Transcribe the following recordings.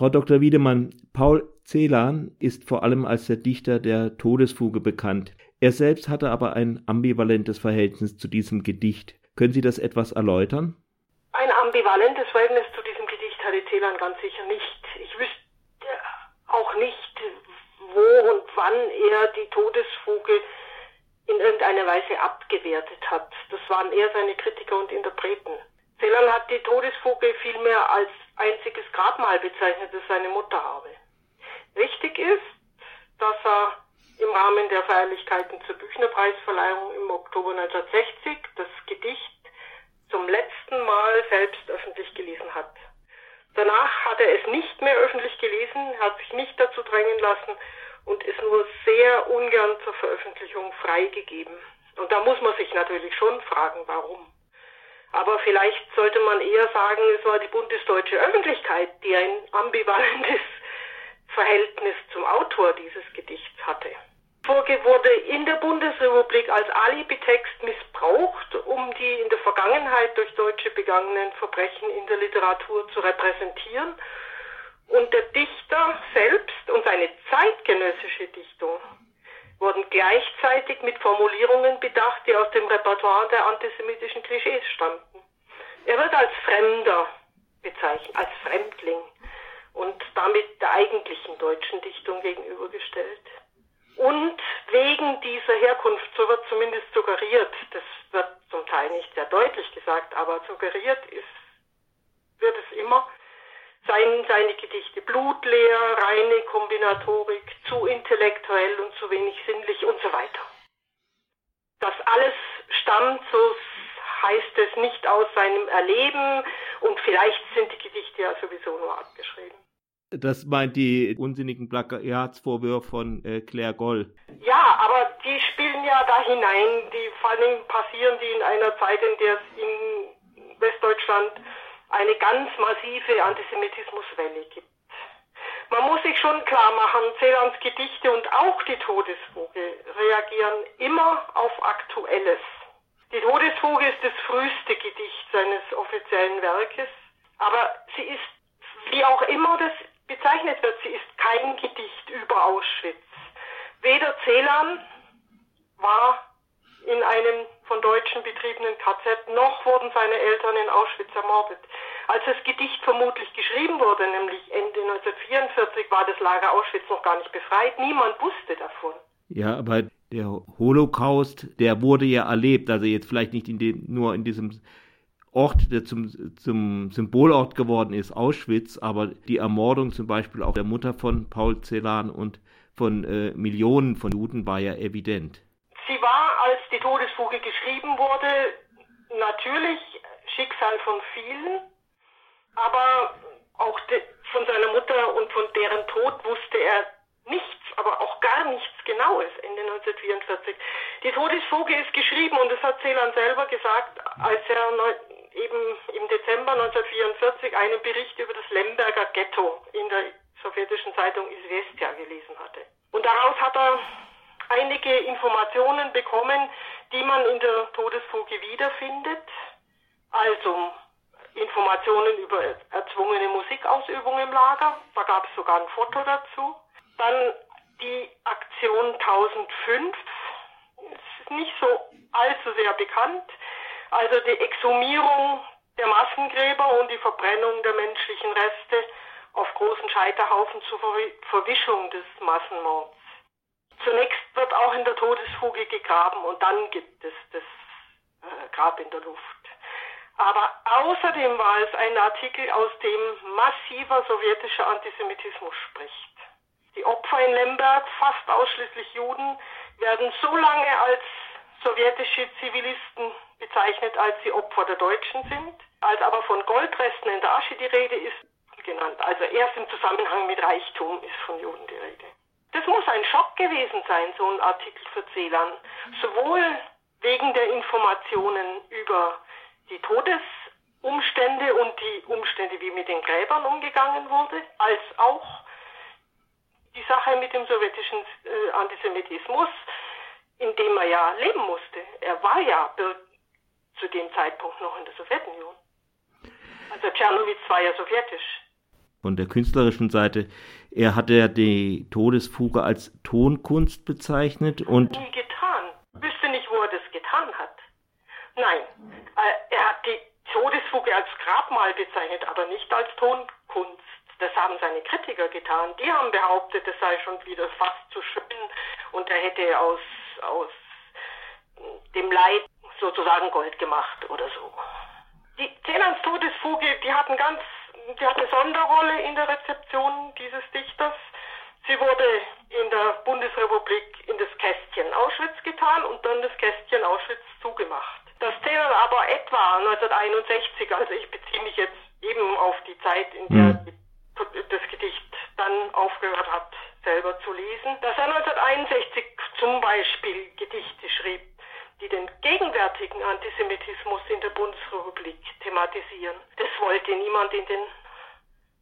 Frau Dr. Wiedemann, Paul Celan ist vor allem als der Dichter der Todesfuge bekannt. Er selbst hatte aber ein ambivalentes Verhältnis zu diesem Gedicht. Können Sie das etwas erläutern? Ein ambivalentes Verhältnis zu diesem Gedicht hatte Celan ganz sicher nicht. Ich wüsste auch nicht, wo und wann er die Todesfuge in irgendeiner Weise abgewertet hat. Das waren eher seine Kritiker und Interpreten. Celan hat die Todesfuge vielmehr als einziges Grabmal bezeichnet, das seine Mutter habe. Richtig ist, dass er im Rahmen der Feierlichkeiten zur Büchnerpreisverleihung im Oktober 1960 das Gedicht zum letzten Mal selbst öffentlich gelesen hat. Danach hat er es nicht mehr öffentlich gelesen, hat sich nicht dazu drängen lassen und ist nur sehr ungern zur Veröffentlichung freigegeben. Und da muss man sich natürlich schon fragen, warum. Aber vielleicht sollte man eher sagen, es war die bundesdeutsche Öffentlichkeit, die ein ambivalentes Verhältnis zum Autor dieses Gedichts hatte. Vorge wurde in der Bundesrepublik als Alibi-Text missbraucht, um die in der Vergangenheit durch Deutsche begangenen Verbrechen in der Literatur zu repräsentieren. Und der Dichter selbst und seine zeitgenössische Dichtung wurden gleichzeitig mit Formulierungen bedacht, die aus dem Repertoire der antisemitischen Klischees stammten. Er wird als Fremder bezeichnet, als Fremdling und damit der eigentlichen deutschen Dichtung gegenübergestellt. Und wegen dieser Herkunft, so wird zumindest suggeriert, das wird zum Teil nicht sehr deutlich gesagt, aber suggeriert ist, wird es immer, seien seine Gedichte blutleer, reine Kombinatorik, zu intellektuell und zu wenig sinnlich und so weiter. Das alles stammt, so heißt es, nicht aus seinem Erleben und vielleicht sind die Gedichte ja sowieso nur abgeschrieben. Das meint die unsinnigen Plakatsvorwürfe von äh, Claire Goll. Ja, aber die spielen ja da hinein. Die vor allem passieren die in einer Zeit, in der es in Westdeutschland eine ganz massive Antisemitismuswelle gibt. Man muss sich schon klar machen, Celans Gedichte und auch die Todesfuge reagieren immer auf Aktuelles. Die Todesfuge ist das früheste Gedicht seines offiziellen Werkes, aber sie ist, wie auch immer das bezeichnet wird, sie ist kein Gedicht über Auschwitz. Weder Celan war in einem von Deutschen betriebenen KZ, noch wurden seine Eltern in Auschwitz ermordet. Als das Gedicht vermutlich geschrieben wurde, nämlich Ende 1944, war das Lager Auschwitz noch gar nicht befreit. Niemand wusste davon. Ja, aber der Holocaust, der wurde ja erlebt, also jetzt vielleicht nicht in dem, nur in diesem Ort, der zum, zum Symbolort geworden ist, Auschwitz, aber die Ermordung zum Beispiel auch der Mutter von Paul Celan und von äh, Millionen von Juden war ja evident. Die Todesfuge geschrieben wurde, natürlich Schicksal von vielen, aber auch von seiner Mutter und von deren Tod wusste er nichts, aber auch gar nichts Genaues Ende 1944. Die Todesfuge ist geschrieben und das hat Celan selber gesagt, als er eben im Dezember 1944 einen Bericht über das Lemberger Ghetto in der sowjetischen Zeitung Izvestia gelesen hatte. Und daraus hat er einige Informationen bekommen, die man in der Todesfuge wiederfindet. Also Informationen über erzwungene Musikausübung im Lager, da gab es sogar ein Foto dazu. Dann die Aktion 1005, ist nicht so allzu sehr bekannt. Also die Exhumierung der Massengräber und die Verbrennung der menschlichen Reste auf großen Scheiterhaufen zur Verwischung des Massenmords. Zunächst wird auch in der Todesfuge gegraben und dann gibt es das äh, Grab in der Luft. Aber außerdem war es ein Artikel, aus dem massiver sowjetischer Antisemitismus spricht. Die Opfer in Lemberg, fast ausschließlich Juden, werden so lange als sowjetische Zivilisten bezeichnet, als sie Opfer der Deutschen sind. Als aber von Goldresten in der Asche die Rede ist, genannt. Also erst im Zusammenhang mit Reichtum ist von Juden die Rede. Das muss ein Schock gewesen sein, so ein Artikel für Celan. Sowohl wegen der Informationen über die Todesumstände und die Umstände, wie mit den Gräbern umgegangen wurde, als auch die Sache mit dem sowjetischen äh, Antisemitismus, in dem er ja leben musste. Er war ja zu dem Zeitpunkt noch in der Sowjetunion. Also Tschernowitz war ja sowjetisch. Von der künstlerischen Seite. Er hatte ja die Todesfuge als Tonkunst bezeichnet und. Nie getan. Wüsste nicht, wo er das getan hat. Nein, äh, er hat die Todesfuge als Grabmal bezeichnet, aber nicht als Tonkunst. Das haben seine Kritiker getan. Die haben behauptet, es sei schon wieder fast zu schön und er hätte aus, aus dem Leid sozusagen Gold gemacht oder so. Die Celans Todesfuge, die hatten ganz, die hatte Sonderrolle in der Rezeption dieses Dichters. Sie wurde in der Bundesrepublik in das Kästchen Auschwitz getan und dann das Kästchen Auschwitz zugemacht. Das Celan aber etwa 1961, also ich beziehe mich jetzt eben auf die Zeit, in der mhm. das Gedicht dann aufgehört hat, selber zu lesen, dass er 1961 zum Beispiel Gedichte schrieb, die den gegenwärtigen Antisemitismus in der Bundesrepublik thematisieren. Das wollte niemand in den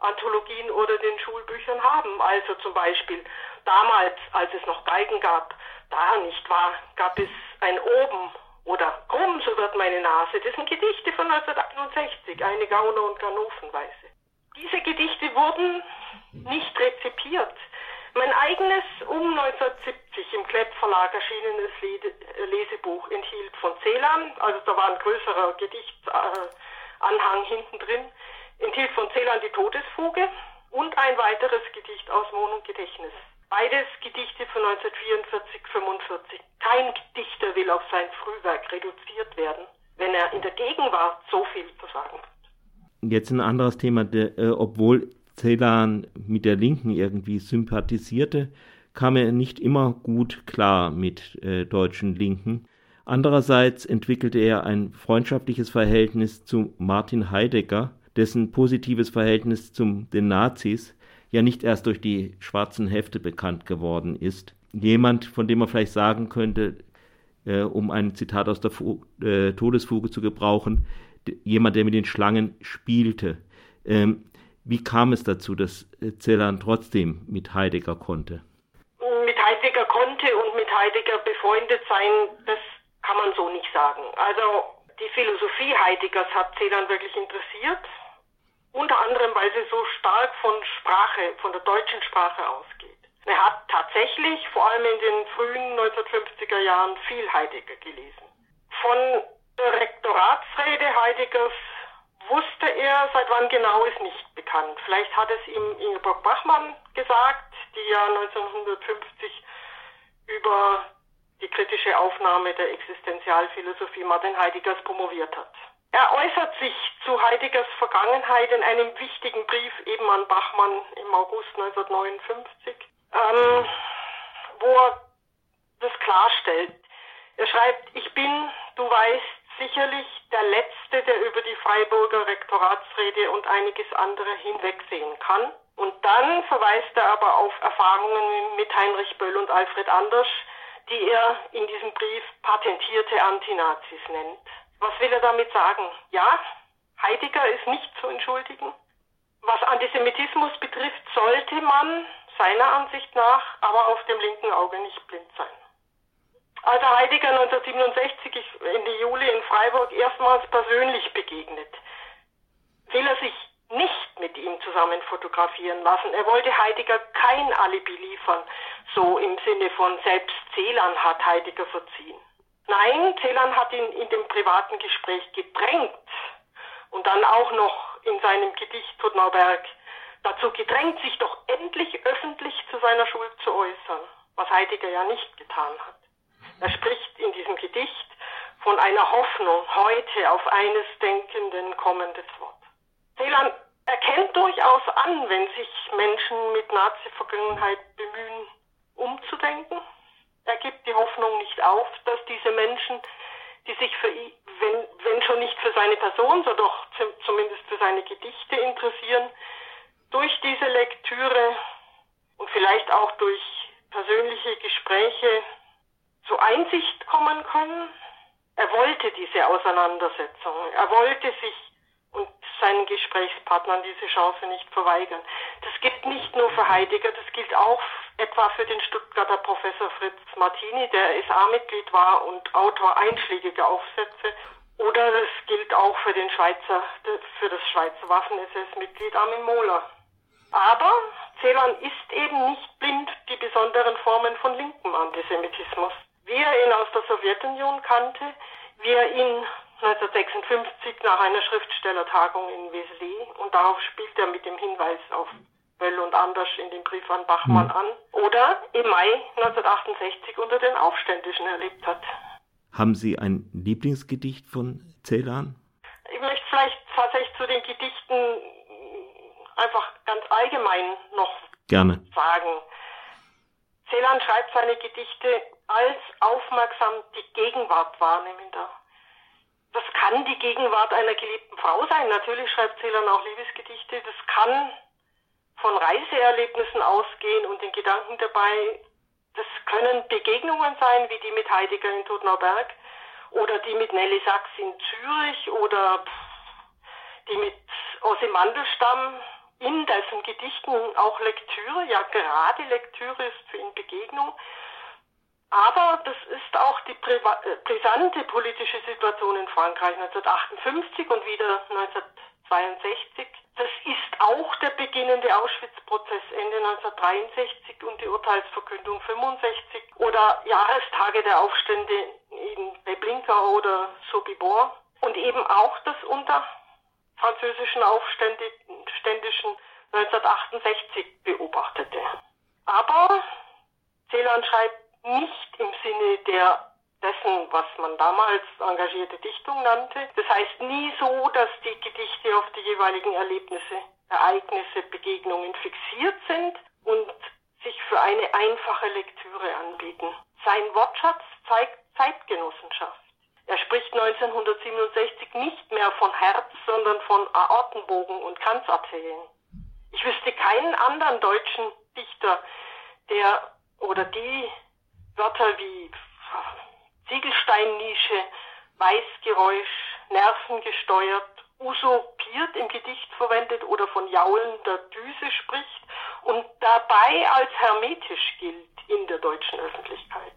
Anthologien oder den Schulbüchern haben. Also zum Beispiel damals, als es noch Geigen gab, da nicht wahr, gab es ein Oben oder Krumm, so wird meine Nase. Das sind Gedichte von 1961, eine Gauner- und Ganofenweise. Diese Gedichte wurden nicht rezipiert. Mein eigenes um 1970 im Klepp Verlag erschienenes Lesebuch enthielt von Celan, also da war ein größerer Gedichtsanhang hinten drin, enthielt von Celan die Todesfuge und ein weiteres Gedicht aus Mohn und Gedächtnis. Beides Gedichte von 1944-45. Kein Dichter will auf sein Frühwerk reduziert werden, wenn er in der Gegenwart so viel zu sagen hat. Jetzt ein anderes Thema, der, äh, obwohl Celan mit der Linken irgendwie sympathisierte, kam er nicht immer gut klar mit äh, deutschen Linken. Andererseits entwickelte er ein freundschaftliches Verhältnis zu Martin Heidegger, dessen positives Verhältnis zu den Nazis ja nicht erst durch die schwarzen Hefte bekannt geworden ist. Jemand, von dem man vielleicht sagen könnte, äh, um ein Zitat aus der Fu äh, Todesfuge zu gebrauchen, jemand, der mit den Schlangen spielte. Ähm, wie kam es dazu, dass Celan trotzdem mit Heidegger konnte? Mit Heidegger konnte und mit Heidegger befreundet sein, das kann man so nicht sagen. Also die Philosophie Heideggers hat Celan wirklich interessiert. Unter anderem, weil sie so stark von Sprache, von der deutschen Sprache ausgeht. Er hat tatsächlich, vor allem in den frühen 1950er Jahren, viel Heidegger gelesen. Von der Rektoratsrede Heideggers wusste er, seit wann genau ist nicht bekannt. Vielleicht hat es ihm Ingeborg Bachmann gesagt, die ja 1950 über die kritische Aufnahme der Existenzialphilosophie Martin Heideggers promoviert hat. Er äußert sich zu Heideggers Vergangenheit in einem wichtigen Brief eben an Bachmann im August 1959, ähm, wo er das klarstellt. Er schreibt, ich bin, du weißt, sicherlich der Letzte, der über die Freiburger Rektoratsrede und einiges andere hinwegsehen kann. Und dann verweist er aber auf Erfahrungen mit Heinrich Böll und Alfred Anders, die er in diesem Brief patentierte Antinazis nennt. Was will er damit sagen? Ja, Heidegger ist nicht zu entschuldigen. Was Antisemitismus betrifft, sollte man seiner Ansicht nach aber auf dem linken Auge nicht blind sein. Als er Heidegger 1967 Ende Juli in Freiburg erstmals persönlich begegnet, will er sich nicht mit ihm zusammen fotografieren lassen. Er wollte Heidegger kein Alibi liefern, so im Sinne von selbst Celan hat Heidegger verziehen. Nein, Celan hat ihn in dem privaten Gespräch gedrängt und dann auch noch in seinem Gedicht Todnauberg dazu gedrängt, sich doch endlich öffentlich zu seiner Schuld zu äußern, was Heidegger ja nicht getan hat. Er spricht in diesem Gedicht von einer Hoffnung, heute auf eines Denkenden kommendes Wort. Celan erkennt durchaus an, wenn sich Menschen mit Nazi-Vergangenheit bemühen, umzudenken. Er gibt die Hoffnung nicht auf, dass diese Menschen, die sich für ihn, wenn, wenn schon nicht für seine Person, so doch zumindest für seine Gedichte interessieren, durch diese Lektüre und vielleicht auch durch persönliche Gespräche zur Einsicht kommen können. Er wollte diese Auseinandersetzung. Er wollte sich und seinen Gesprächspartnern diese Chance nicht verweigern. Das gilt nicht nur für Heidegger, das gilt auch etwa für den Stuttgarter Professor Fritz Martini, der SA-Mitglied war und Autor einschlägiger Aufsätze. Oder es gilt auch für den Schweizer, für das Schweizer Waffen-SS-Mitglied Armin Mohler. Aber Celan ist eben nicht blind die besonderen Formen von linkem Antisemitismus. Wie er ihn aus der Sowjetunion kannte, wie er ihn 1956 nach einer Schriftstellertagung in Wesley und darauf spielt er mit dem Hinweis auf Böll und Anders in dem Brief an Bachmann mhm. an oder im Mai 1968 unter den Aufständischen erlebt hat. Haben Sie ein Lieblingsgedicht von Celan? Ich möchte vielleicht tatsächlich zu den Gedichten einfach ganz allgemein noch Gerne. sagen. Celan schreibt seine Gedichte als aufmerksam die Gegenwart wahrnehmender. Das kann die Gegenwart einer geliebten Frau sein. Natürlich schreibt Celan auch Liebesgedichte. Das kann von Reiseerlebnissen ausgehen und den Gedanken dabei. Das können Begegnungen sein, wie die mit Heidegger in Todnauberg oder die mit Nelly Sachs in Zürich oder die mit Ossi Mandelstamm in dessen Gedichten auch Lektüre, ja gerade Lektüre ist für ihn Begegnung. Aber das ist auch die äh, brisante politische Situation in Frankreich 1958 und wieder 1962. Das ist auch der beginnende Auschwitz-Prozess Ende 1963 und die Urteilsverkündung 65 oder Jahrestage der Aufstände in Beblinka oder Sobibor und eben auch das unter französischen Aufständischen 1968 beobachtete. Aber Celan schreibt nicht im Sinne der dessen, was man damals engagierte Dichtung nannte. Das heißt nie so, dass die Gedichte auf die jeweiligen Erlebnisse, Ereignisse, Begegnungen fixiert sind und sich für eine einfache Lektüre anbieten. Sein Wortschatz zeigt Zeitgenossenschaft. Er spricht 1967 nicht mehr von Herz, sondern von Aortenbogen und Kranzarterien. Ich wüsste keinen anderen deutschen Dichter, der oder die Wörter wie Ziegelsteinnische, Weißgeräusch, nervengesteuert, usurpiert im Gedicht verwendet oder von jaulender Düse spricht und dabei als hermetisch gilt in der deutschen Öffentlichkeit.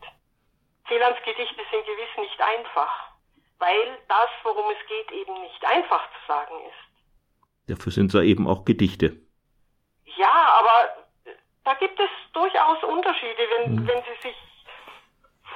Celans Gedichte sind gewiss nicht einfach, weil das, worum es geht, eben nicht einfach zu sagen ist. Dafür sind es ja eben auch Gedichte. Ja, aber da gibt es durchaus Unterschiede, wenn, mhm. wenn Sie sich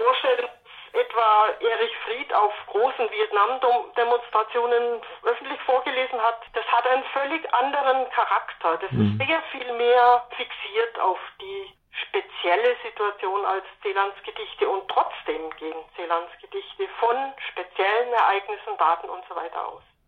vorstellen, etwa Erich Fried auf großen Vietnam-Demonstrationen öffentlich vorgelesen hat, das hat einen völlig anderen Charakter. Das mhm. ist sehr viel mehr fixiert auf die spezielle Situation als Celans Gedichte und trotzdem gehen Celans Gedichte von speziellen Ereignissen, Daten und so weiter aus.